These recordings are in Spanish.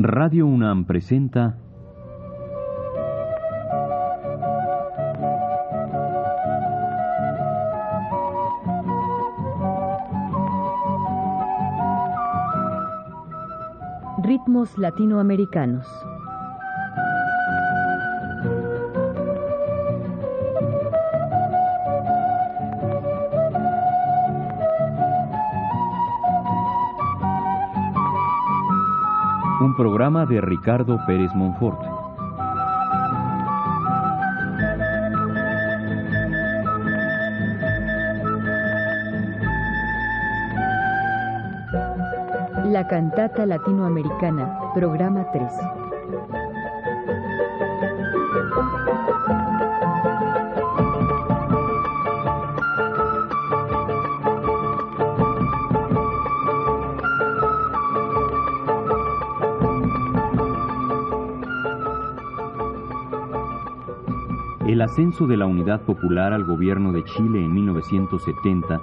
Radio UNAM presenta Ritmos latinoamericanos. Programa de Ricardo Pérez Monfort. La cantata latinoamericana, programa 3. Ascenso de la Unidad Popular al gobierno de Chile en 1970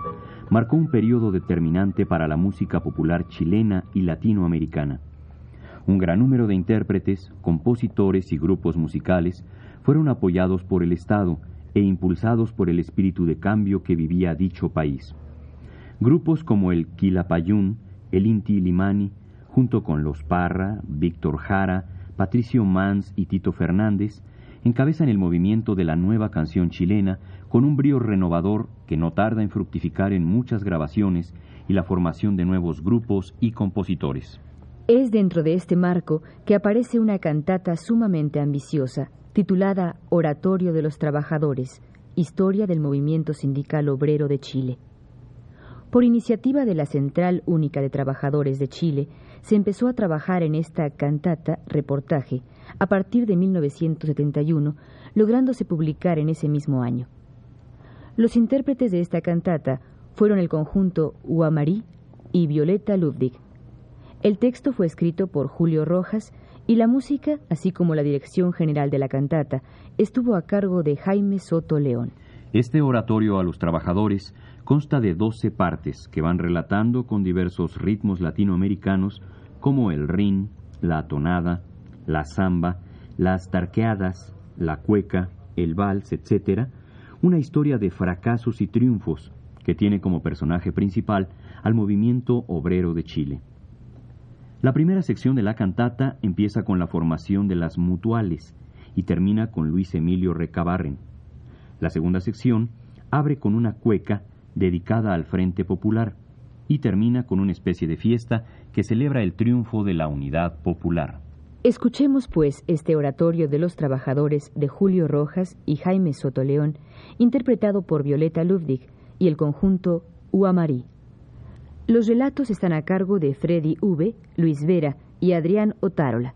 marcó un periodo determinante para la música popular chilena y latinoamericana. Un gran número de intérpretes, compositores y grupos musicales fueron apoyados por el Estado e impulsados por el espíritu de cambio que vivía dicho país. Grupos como el Quilapayún, el Inti Limani, junto con los Parra, Víctor Jara, Patricio Mans y Tito Fernández, encabezan el movimiento de la nueva canción chilena con un brío renovador que no tarda en fructificar en muchas grabaciones y la formación de nuevos grupos y compositores. Es dentro de este marco que aparece una cantata sumamente ambiciosa, titulada Oratorio de los Trabajadores, Historia del Movimiento Sindical Obrero de Chile. Por iniciativa de la Central Única de Trabajadores de Chile, se empezó a trabajar en esta cantata reportaje a partir de 1971, lográndose publicar en ese mismo año. Los intérpretes de esta cantata fueron el conjunto Uamarí y Violeta Ludwig. El texto fue escrito por Julio Rojas y la música, así como la dirección general de la cantata, estuvo a cargo de Jaime Soto León. Este oratorio a los trabajadores consta de 12 partes que van relatando con diversos ritmos latinoamericanos como el rin, la tonada, la samba, las tarqueadas, la cueca, el vals, etc., una historia de fracasos y triunfos que tiene como personaje principal al movimiento obrero de Chile. La primera sección de la cantata empieza con la formación de las mutuales y termina con Luis Emilio Recabarren. La segunda sección abre con una cueca dedicada al Frente Popular y termina con una especie de fiesta que celebra el triunfo de la unidad popular. Escuchemos, pues, este oratorio de los trabajadores de Julio Rojas y Jaime Sotoleón, interpretado por Violeta Ludwig y el conjunto Uamarí. Los relatos están a cargo de Freddy V., Luis Vera y Adrián Otárola.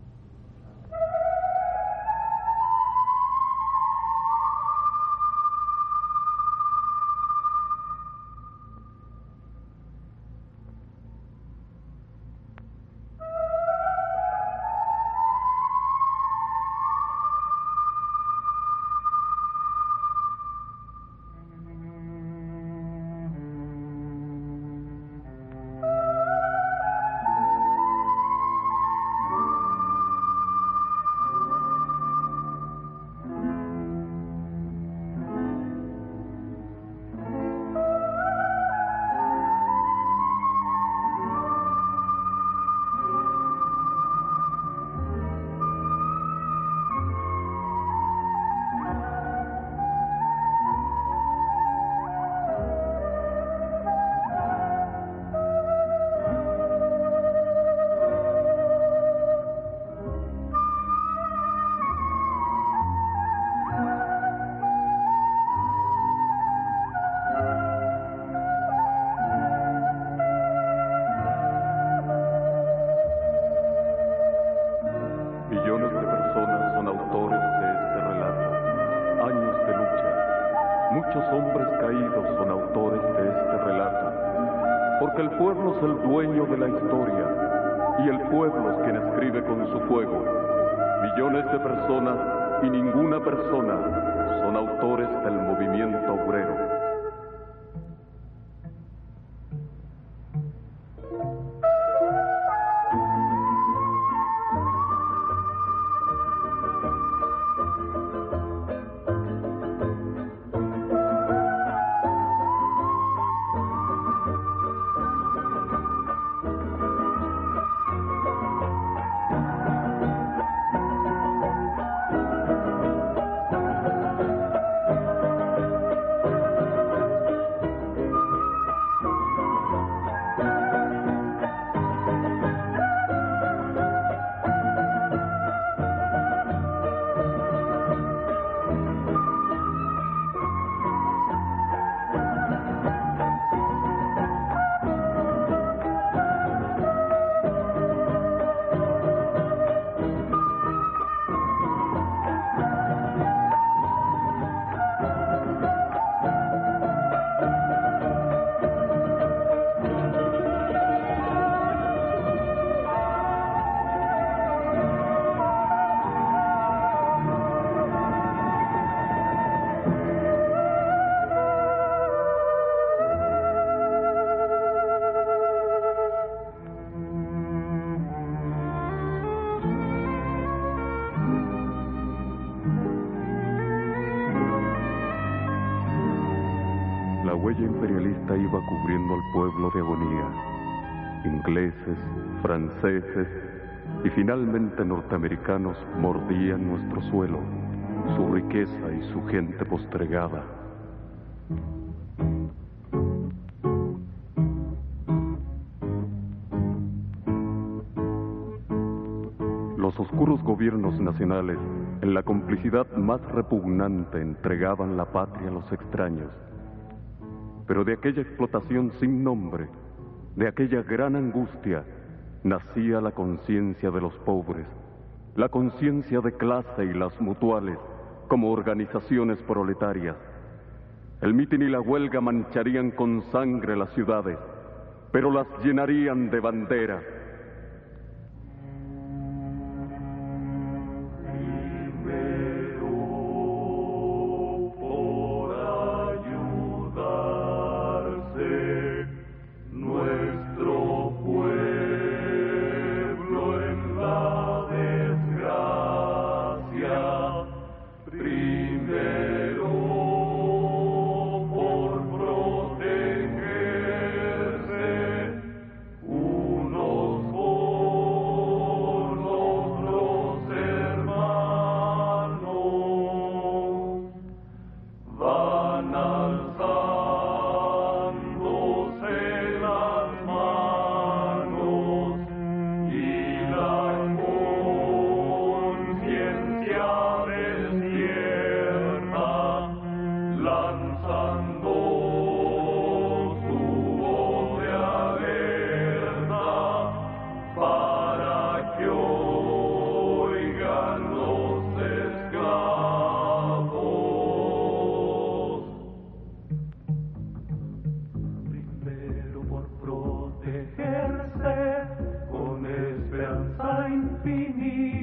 Ingleses, franceses y finalmente norteamericanos mordían nuestro suelo, su riqueza y su gente postregada. Los oscuros gobiernos nacionales, en la complicidad más repugnante, entregaban la patria a los extraños. Pero de aquella explotación sin nombre, de aquella gran angustia, nacía la conciencia de los pobres, la conciencia de clase y las mutuales como organizaciones proletarias. El mitin y la huelga mancharían con sangre las ciudades, pero las llenarían de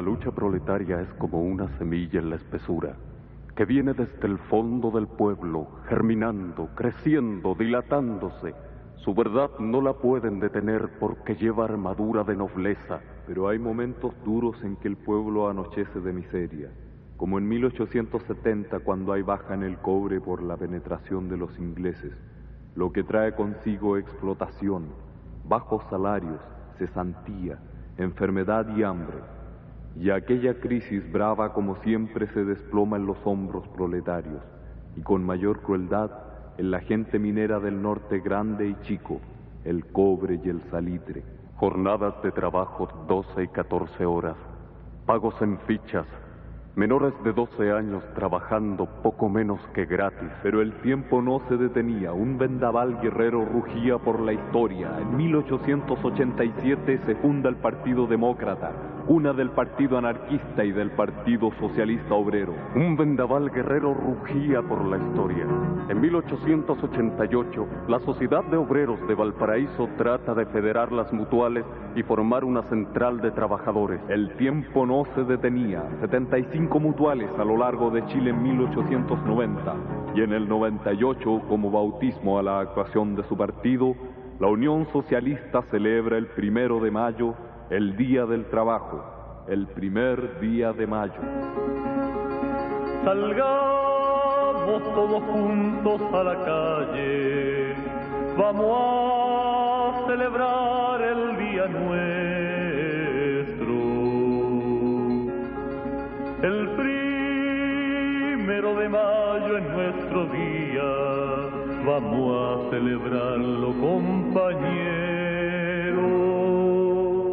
lucha proletaria es como una semilla en la espesura, que viene desde el fondo del pueblo, germinando, creciendo, dilatándose. Su verdad no la pueden detener porque lleva armadura de nobleza. Pero hay momentos duros en que el pueblo anochece de miseria, como en 1870 cuando hay baja en el cobre por la penetración de los ingleses, lo que trae consigo explotación, bajos salarios, cesantía, enfermedad y hambre y aquella crisis brava como siempre se desploma en los hombros proletarios y con mayor crueldad en la gente minera del norte grande y chico, el cobre y el salitre. Jornadas de trabajo 12 y 14 horas, pagos en fichas, Menores de 12 años trabajando poco menos que gratis. Pero el tiempo no se detenía. Un vendaval guerrero rugía por la historia. En 1887 se funda el Partido Demócrata, una del Partido Anarquista y del Partido Socialista Obrero. Un vendaval guerrero rugía por la historia. En 1888, la Sociedad de Obreros de Valparaíso trata de federar las mutuales y formar una central de trabajadores. El tiempo no se detenía. 75 mutuales a lo largo de Chile en 1890 y en el 98 como bautismo a la actuación de su partido, la Unión Socialista celebra el primero de mayo el Día del Trabajo, el primer día de mayo. Salgamos todos juntos a la calle, vamos a celebrar el día nuestro. El primero de mayo es nuestro día, vamos a celebrarlo compañeros.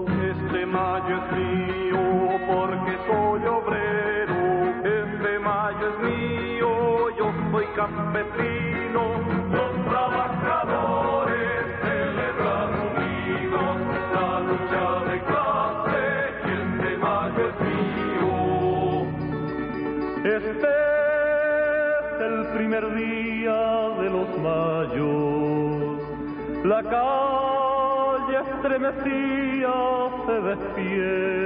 Este mayo es mío porque soy obrero, este mayo es mío, yo soy campesino, día de los mayos. La calle estremecía se despierta.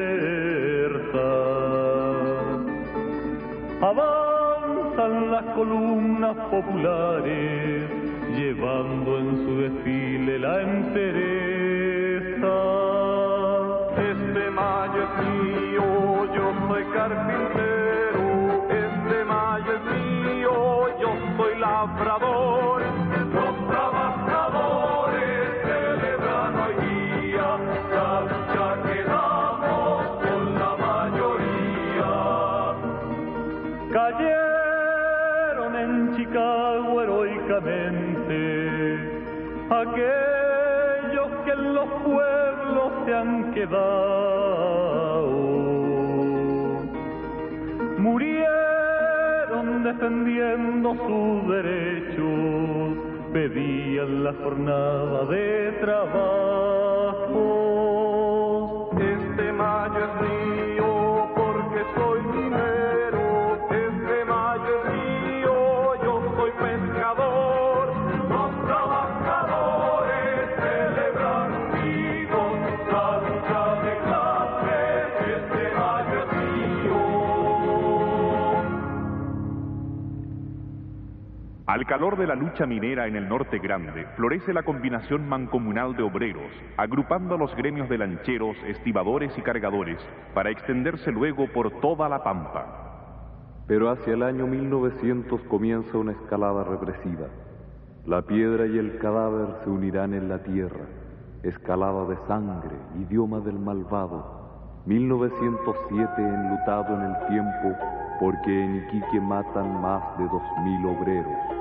Avanzan las columnas populares, llevando en su desfile la entereza. Este mayo es mío, yo soy carpintero. Los trabajadores celebran hoy día la lucha que damos con la mayoría. Cayeron en Chicago heroicamente aquellos que en los pueblos se han quedado. Defendiendo sus derechos, pedían la jornada de trabajo. Al calor de la lucha minera en el norte grande, florece la combinación mancomunal de obreros, agrupando a los gremios de lancheros, estibadores y cargadores, para extenderse luego por toda la pampa. Pero hacia el año 1900 comienza una escalada represiva. La piedra y el cadáver se unirán en la tierra. Escalada de sangre, idioma del malvado. 1907 enlutado en el tiempo porque en Iquique matan más de dos mil obreros.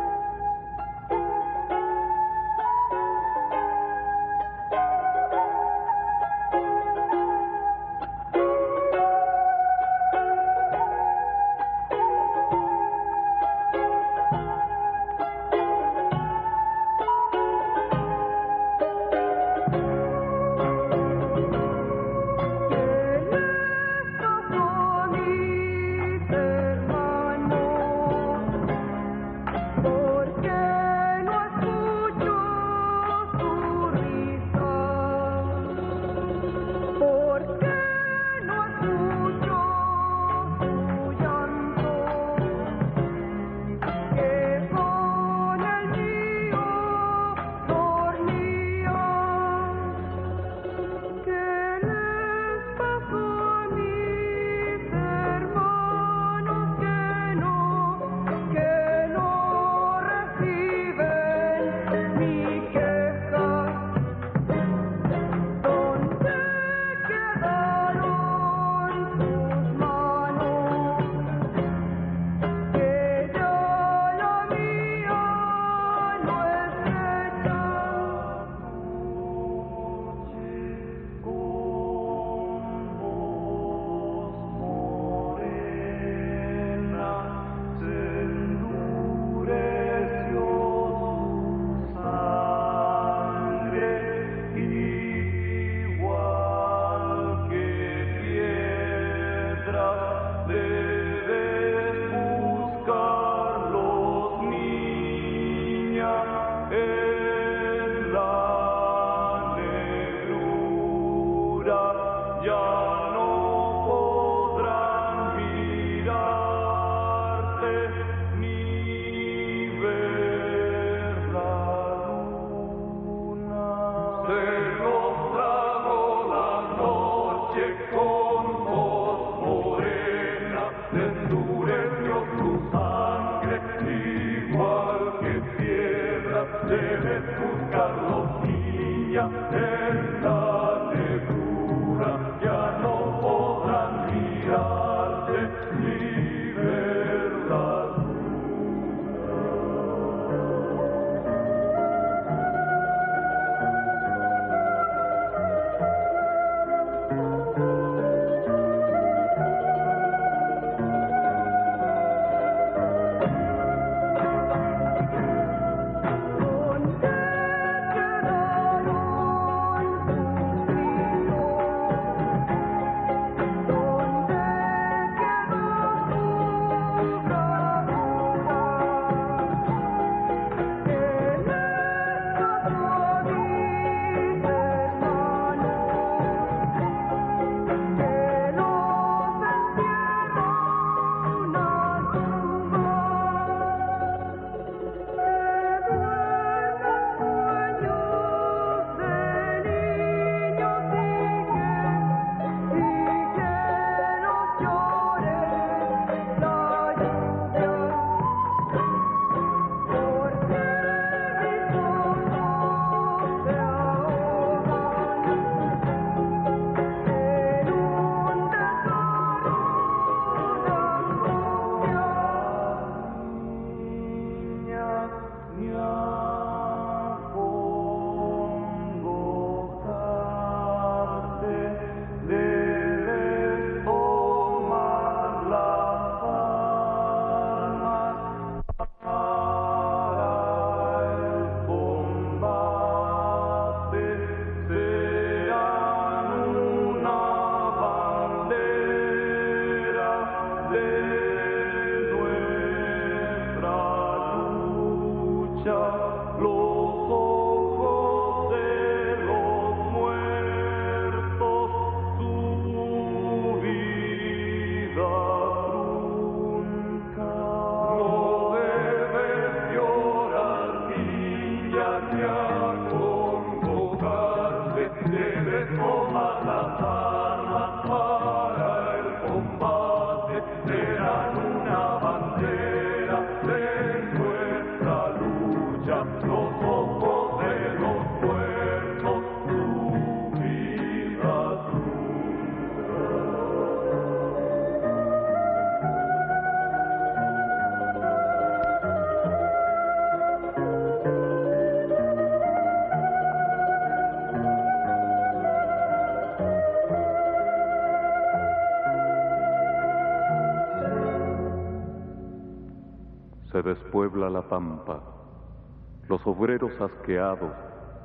Asqueados,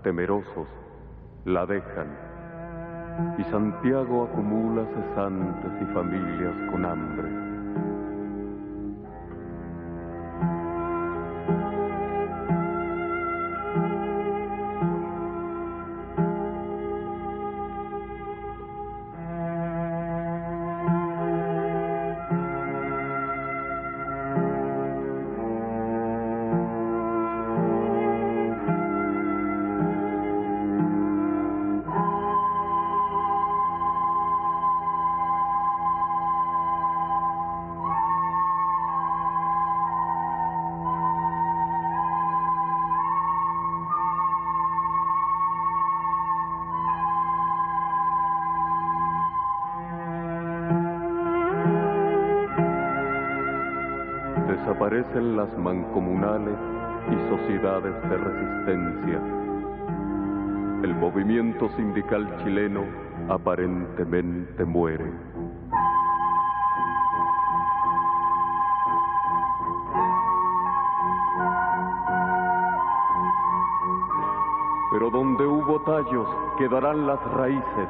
temerosos, la dejan. Y Santiago acumula cesantes y familias con hambre. Desaparecen las mancomunales y sociedades de resistencia. El movimiento sindical chileno aparentemente muere. Pero donde hubo tallos quedarán las raíces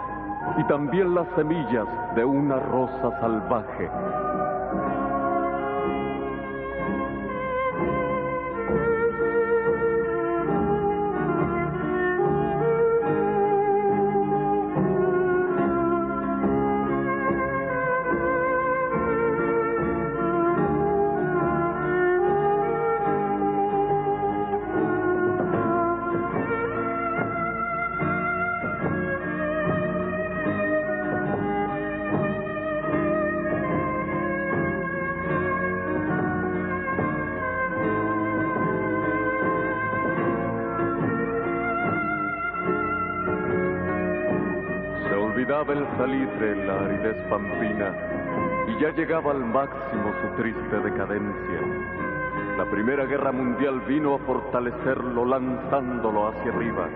y también las semillas de una rosa salvaje llegaba al máximo su triste decadencia. La Primera Guerra Mundial vino a fortalecerlo lanzándolo hacia arriba.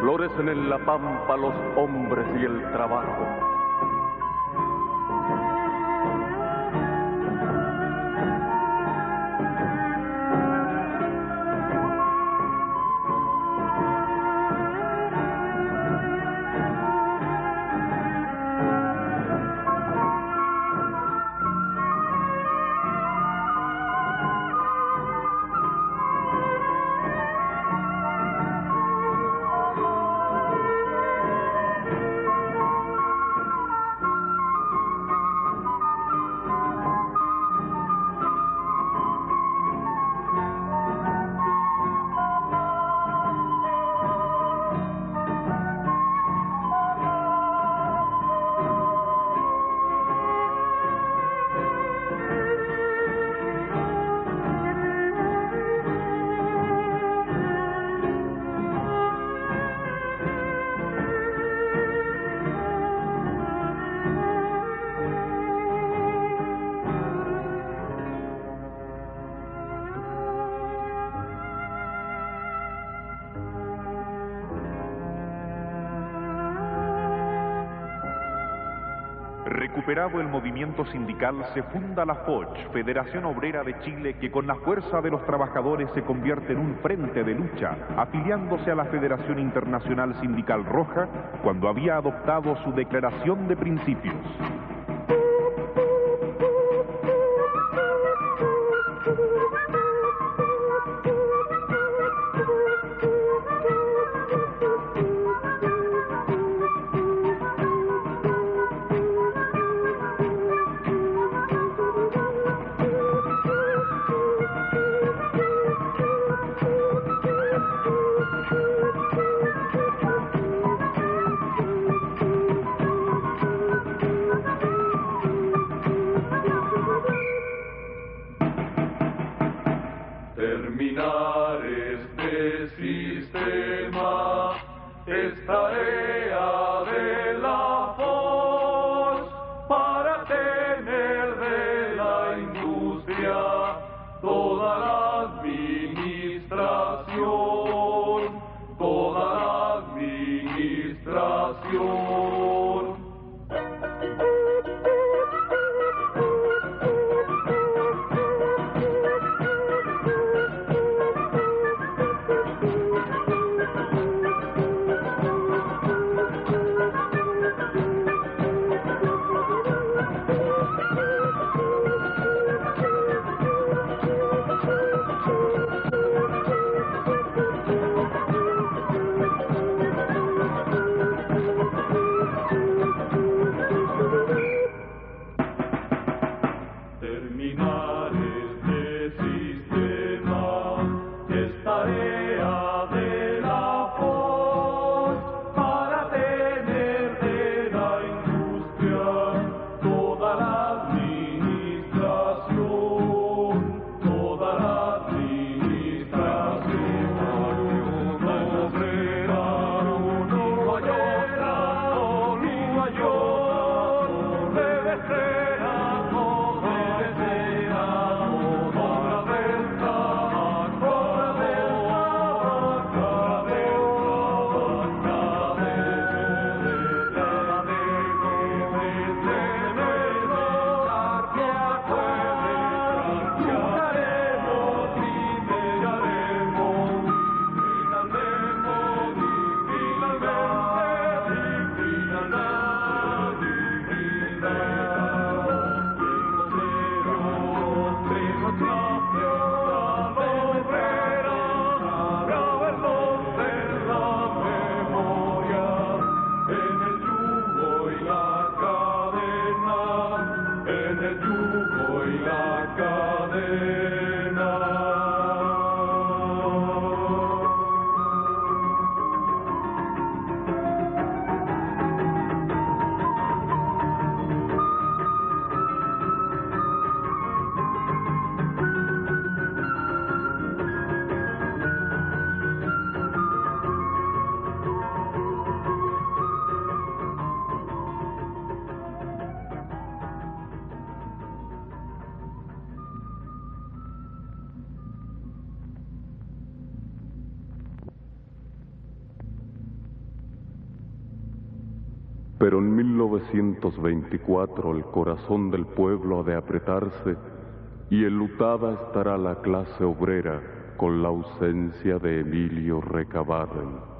Florecen en la pampa los hombres y el trabajo El movimiento sindical, se funda la FOCH, Federación Obrera de Chile, que con la fuerza de los trabajadores se convierte en un frente de lucha, afiliándose a la Federación Internacional Sindical Roja cuando había adoptado su declaración de principios. Pero 1924 el corazón del pueblo ha de apretarse y enlutada estará la clase obrera con la ausencia de Emilio Recabarren.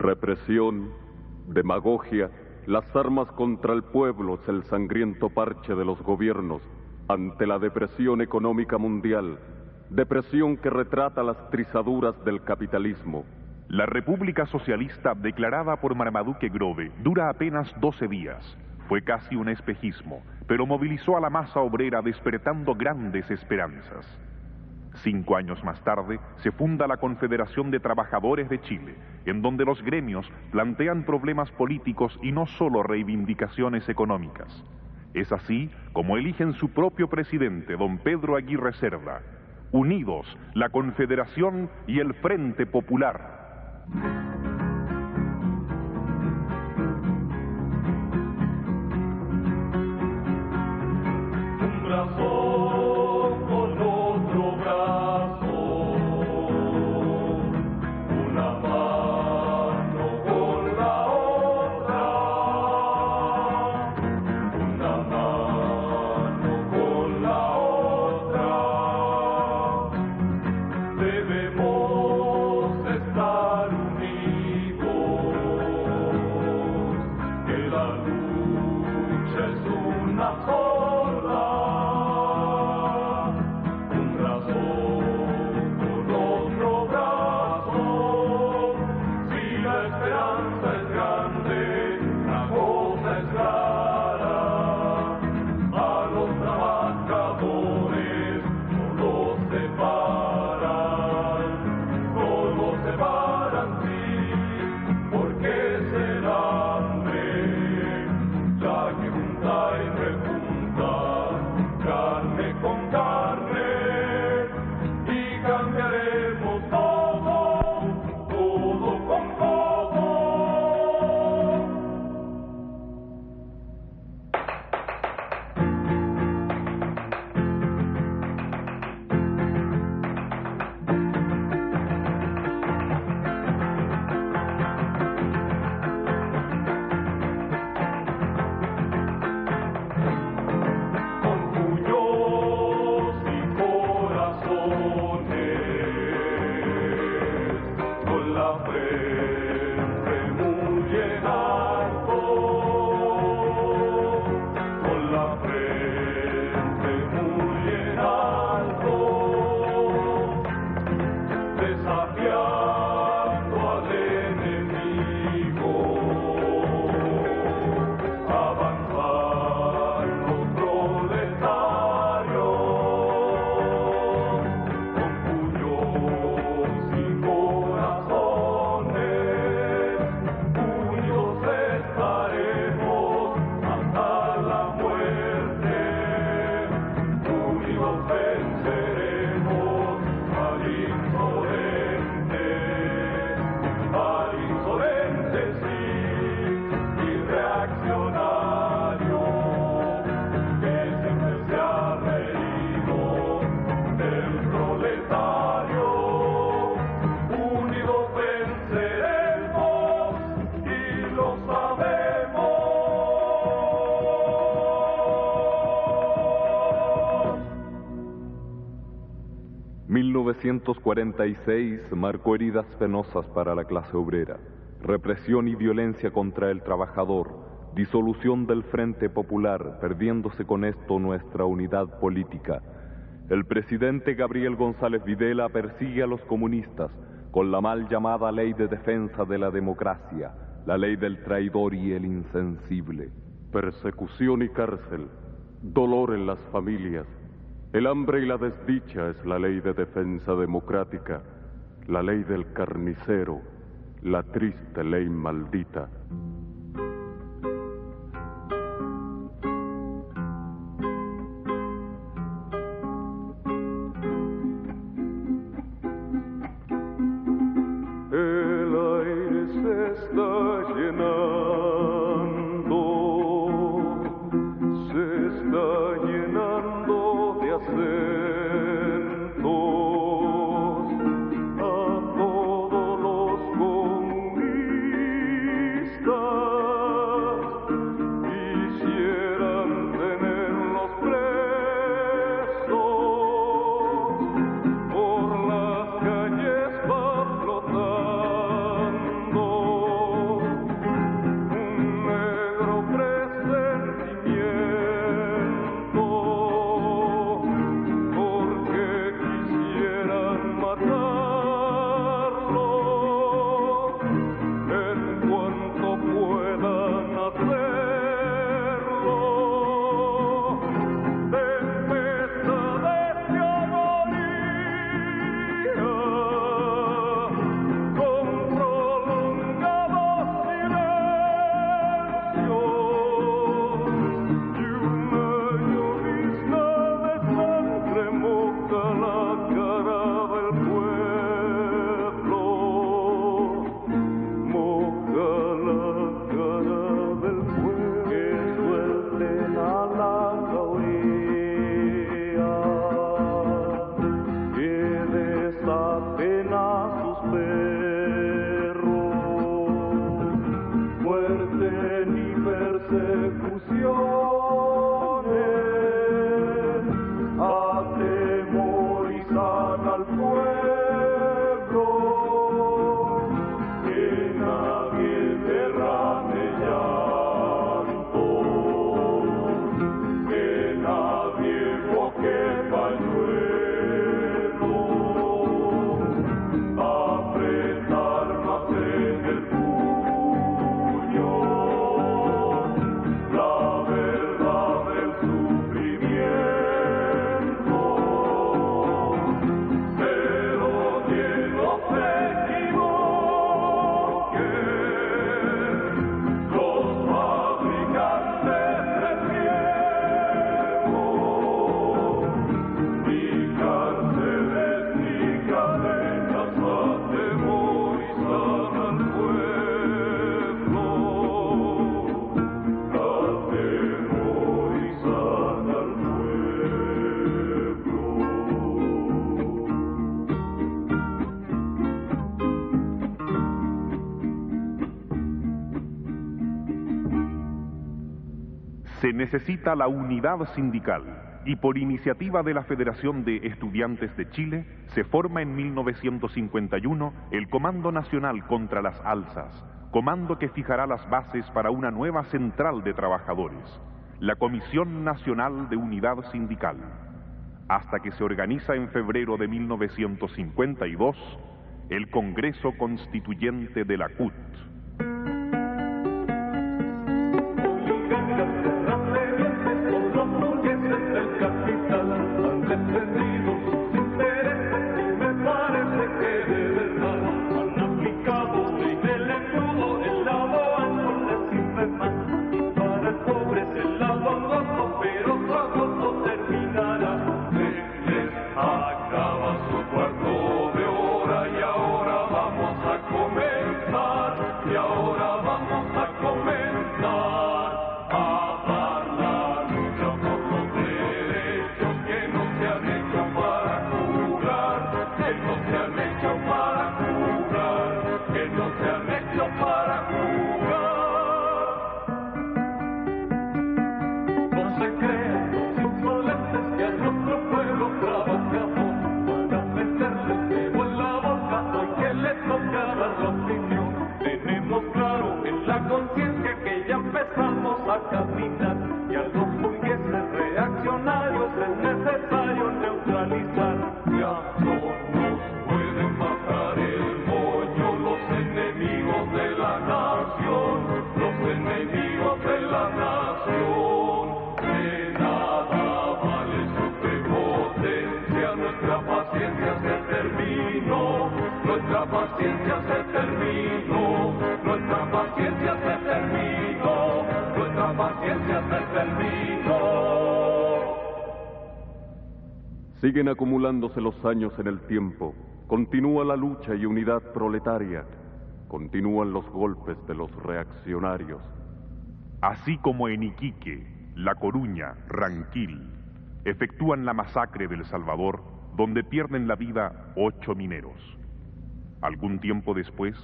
Represión, demagogia, las armas contra el pueblo es el sangriento parche de los gobiernos ante la depresión económica mundial, depresión que retrata las trizaduras del capitalismo. La República Socialista declarada por Marmaduke Grove dura apenas 12 días. Fue casi un espejismo, pero movilizó a la masa obrera despertando grandes esperanzas. Cinco años más tarde se funda la Confederación de Trabajadores de Chile, en donde los gremios plantean problemas políticos y no solo reivindicaciones económicas. Es así como eligen su propio presidente, don Pedro Aguirre Cerda. Unidos, la Confederación y el Frente Popular. 1946 marcó heridas penosas para la clase obrera, represión y violencia contra el trabajador, disolución del Frente Popular, perdiéndose con esto nuestra unidad política. El presidente Gabriel González Videla persigue a los comunistas con la mal llamada Ley de Defensa de la Democracia, la ley del traidor y el insensible. Persecución y cárcel, dolor en las familias. El hambre y la desdicha es la ley de defensa democrática, la ley del carnicero, la triste ley maldita. Necesita la unidad sindical y por iniciativa de la Federación de Estudiantes de Chile se forma en 1951 el Comando Nacional contra las Alzas, comando que fijará las bases para una nueva central de trabajadores, la Comisión Nacional de Unidad Sindical, hasta que se organiza en febrero de 1952 el Congreso Constituyente de la CUT. Siguen acumulándose los años en el tiempo. Continúa la lucha y unidad proletaria. Continúan los golpes de los reaccionarios. Así como en Iquique, La Coruña, Ranquil, efectúan la masacre del Salvador, donde pierden la vida ocho mineros. Algún tiempo después,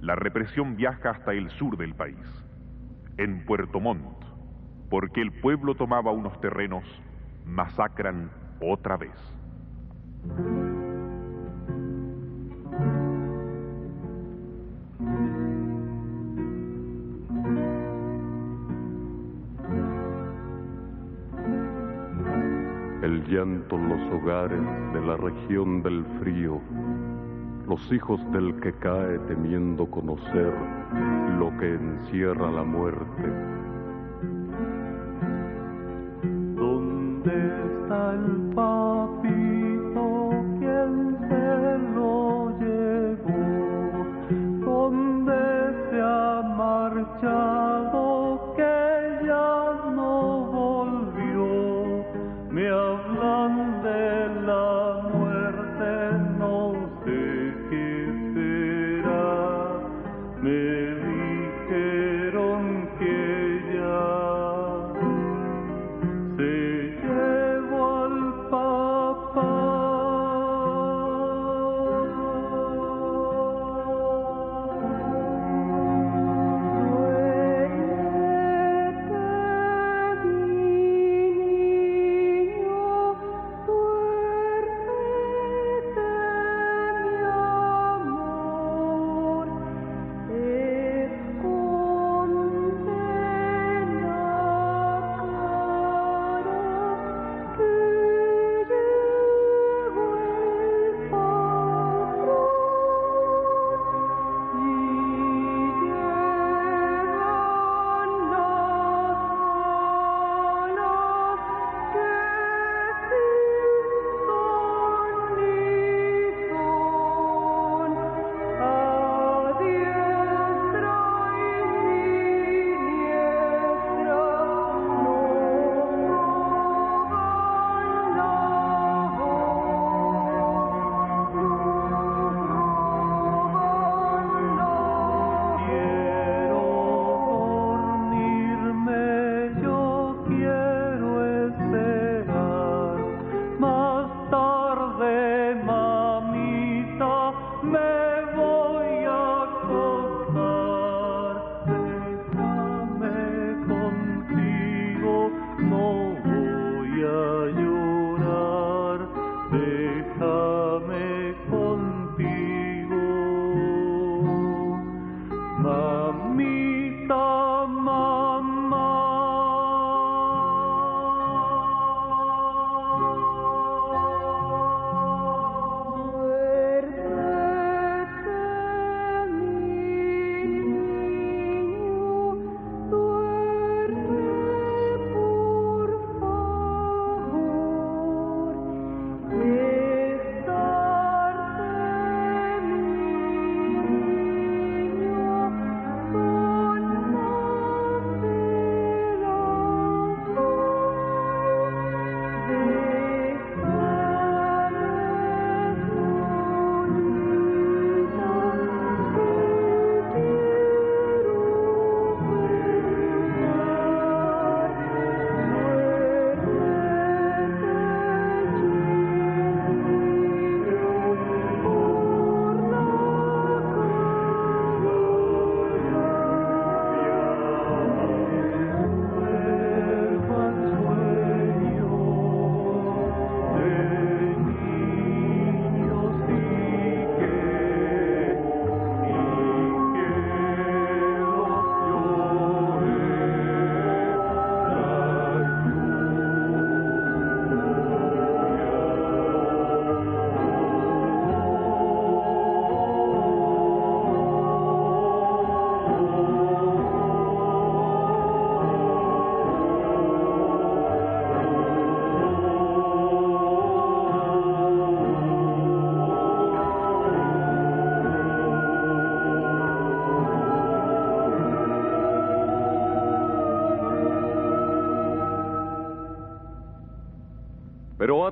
la represión viaja hasta el sur del país, en Puerto Montt, porque el pueblo tomaba unos terrenos, masacran otra vez. El llanto en los hogares de la región del frío, los hijos del que cae temiendo conocer lo que encierra la muerte.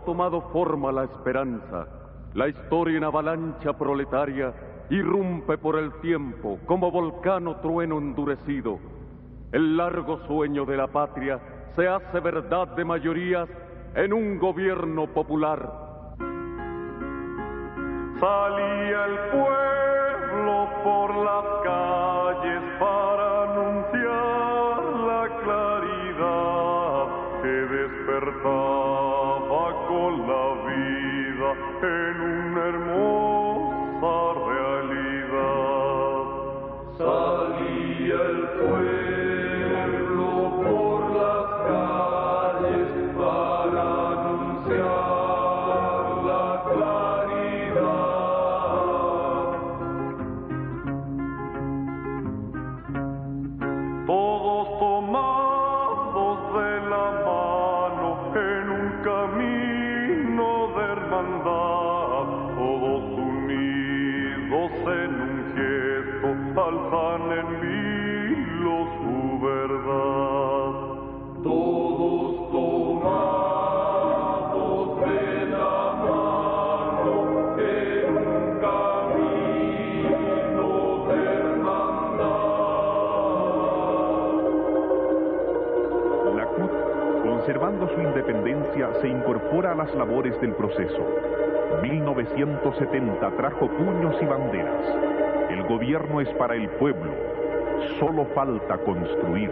tomado forma la esperanza. La historia en avalancha proletaria irrumpe por el tiempo como volcán o trueno endurecido. El largo sueño de la patria se hace verdad de mayorías en un gobierno popular. Salía el pueblo por las calles para hermandad, todos unidos en un gesto, alzan en se incorpora a las labores del proceso. 1970 trajo puños y banderas. El gobierno es para el pueblo. Solo falta construir.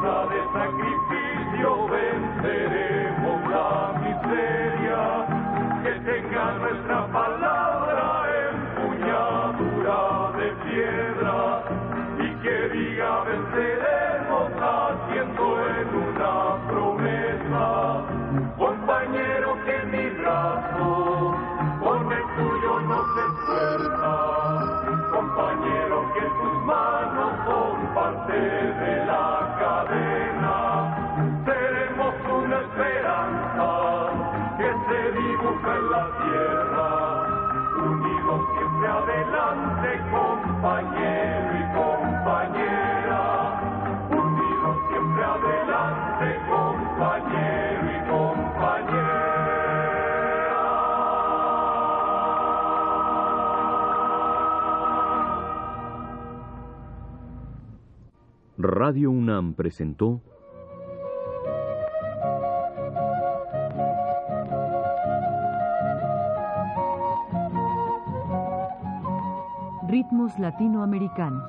Brother, Radio UNAM presentó Ritmos latinoamericanos.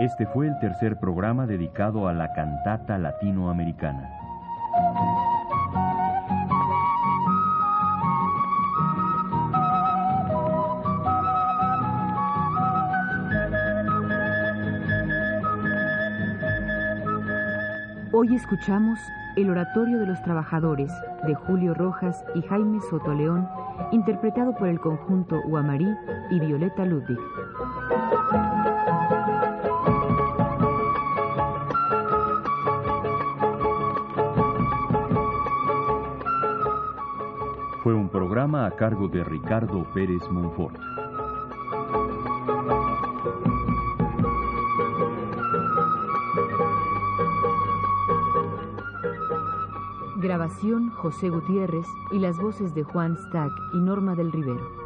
Este fue el tercer programa dedicado a la cantata latinoamericana. Escuchamos El Oratorio de los Trabajadores de Julio Rojas y Jaime Soto León, interpretado por el conjunto Guamarí y Violeta Ludwig. Fue un programa a cargo de Ricardo Pérez Monfort. José Gutiérrez y las voces de Juan Stack y Norma del Rivero.